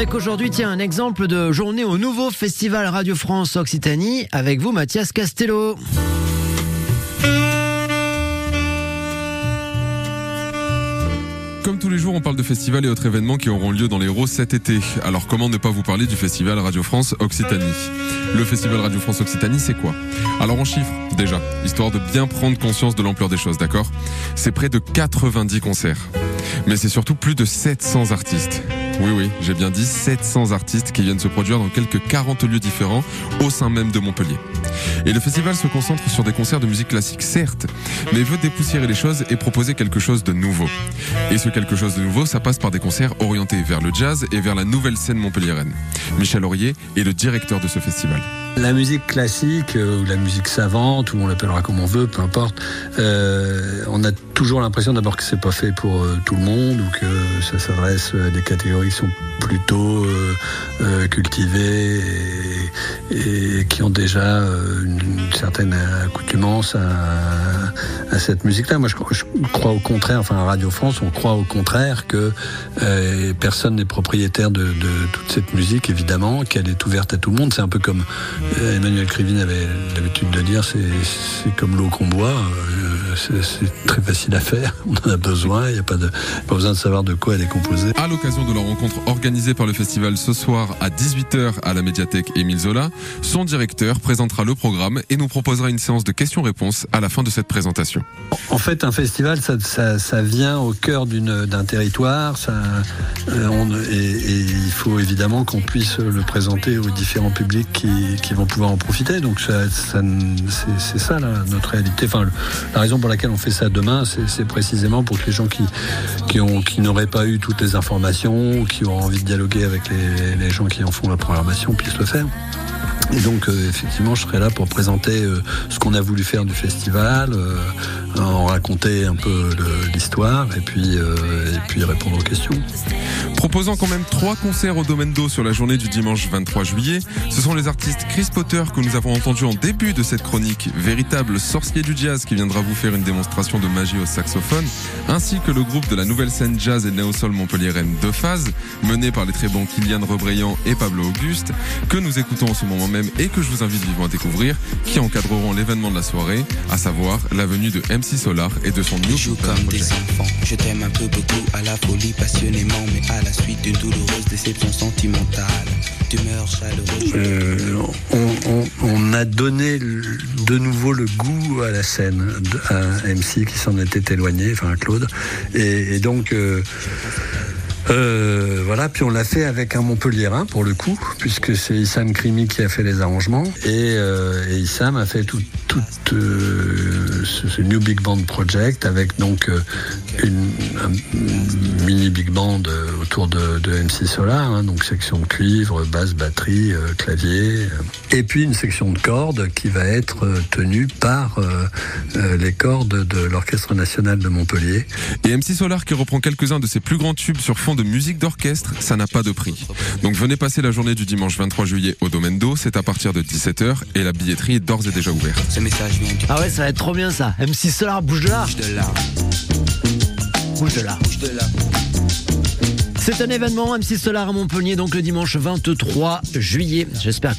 Avec aujourd'hui, tiens, un exemple de journée au nouveau Festival Radio France Occitanie. Avec vous, Mathias Castello. Comme tous les jours, on parle de festivals et autres événements qui auront lieu dans les l'Hérault cet été. Alors comment ne pas vous parler du festival Radio France Occitanie? Le festival Radio France Occitanie, c'est quoi? Alors en chiffres, déjà, histoire de bien prendre conscience de l'ampleur des choses, d'accord? C'est près de 90 concerts. Mais c'est surtout plus de 700 artistes. Oui, oui, j'ai bien dit 700 artistes qui viennent se produire dans quelques 40 lieux différents au sein même de Montpellier. Et le festival se concentre sur des concerts de musique classique, certes, mais veut dépoussiérer les choses et proposer quelque chose de nouveau. Et ce quelque chose de nouveau, ça passe par des concerts orientés vers le jazz et vers la nouvelle scène montpelliéraine. Michel Aurier est le directeur de ce festival. La musique classique euh, ou la musique savante, ou on l'appellera comme on veut, peu importe, euh, on a toujours l'impression d'abord que c'est pas fait pour euh, tout le monde ou que ça s'adresse à des catégories qui sont plutôt cultivées et, qui ont déjà une, certaine accoutumance à, cette musique-là. Moi, je, crois au contraire, enfin à Radio France, on croit au contraire que personne n'est propriétaire de, toute cette musique, évidemment, qu'elle est ouverte à tout le monde. C'est un peu comme euh, Emmanuel Krivine avait l'habitude de dire c'est comme l'eau qu'on boit, euh, c'est très facile à faire, on en a besoin, il n'y a pas, de, pas besoin de savoir de quoi elle est composée. À l'occasion de leur rencontre organisée par le festival ce soir à 18h à la médiathèque Émile Zola, son directeur présentera le programme et nous proposera une séance de questions-réponses à la fin de cette présentation. En fait, un festival, ça, ça, ça vient au cœur d'un territoire ça, euh, on, et, et, il faut évidemment qu'on puisse le présenter aux différents publics qui, qui vont pouvoir en profiter. Donc ça, c'est ça notre réalité. Enfin, la raison pour laquelle on fait ça demain, c'est précisément pour que les gens qui, n'auraient pas eu toutes les informations qui ont envie de dialoguer avec les gens qui en font la programmation puissent le faire. Et donc, euh, effectivement, je serai là pour présenter euh, ce qu'on a voulu faire du festival, euh, en raconter un peu l'histoire et puis, et puis répondre aux questions. Proposant quand même trois concerts au domaine d'eau sur la journée du dimanche 23 juillet, ce sont les artistes Chris Potter que nous avons entendu en début de cette chronique, véritable sorcier du jazz qui viendra vous faire une démonstration de magie au saxophone, ainsi que le groupe de la nouvelle scène jazz et néo-sol montpelliéraine De Phase, mené par les très bons Kylian Rebraillant et Pablo Auguste, que nous écoutons en ce moment même et que je vous invite vivement à découvrir, qui encadreront l'événement de la soirée, à savoir la venue de MC Solar et de son comme des enfants. Je t'aime un peu beaucoup à la folie passionnément, mais à la suite d'une douloureuse déception sentimentale. Chaleureuse. Euh, on, on, a donné de nouveau le goût à la scène à MC qui s'en était éloigné, enfin à Claude, et, et donc. Euh, euh, voilà, puis on l'a fait avec un Montpellierin pour le coup, puisque c'est Issam Krimi qui a fait les arrangements. Et, euh, et Issam a fait tout, tout euh, ce, New Big Band Project avec donc euh, une un mini big band euh, autour de, de MC Solar, hein, donc section cuivre, basse, batterie, clavier, et puis une section de cordes qui va être tenue par les cordes de l'Orchestre national de Montpellier. Et MC Solar qui reprend quelques-uns de ses plus grands tubes sur fond de musique d'orchestre, ça n'a pas de prix. Donc venez passer la journée du dimanche 23 juillet au Domaine d'eau, c'est à partir de 17h et la billetterie est d'ores et déjà ouverte. Ah ouais, ça va être trop bien ça. M6 Solar, bouge de là. Bouge de là. Bouge de là. Bouge de là. C'est un événement M6 Solar à Montpellier, donc le dimanche 23 juillet. J'espère que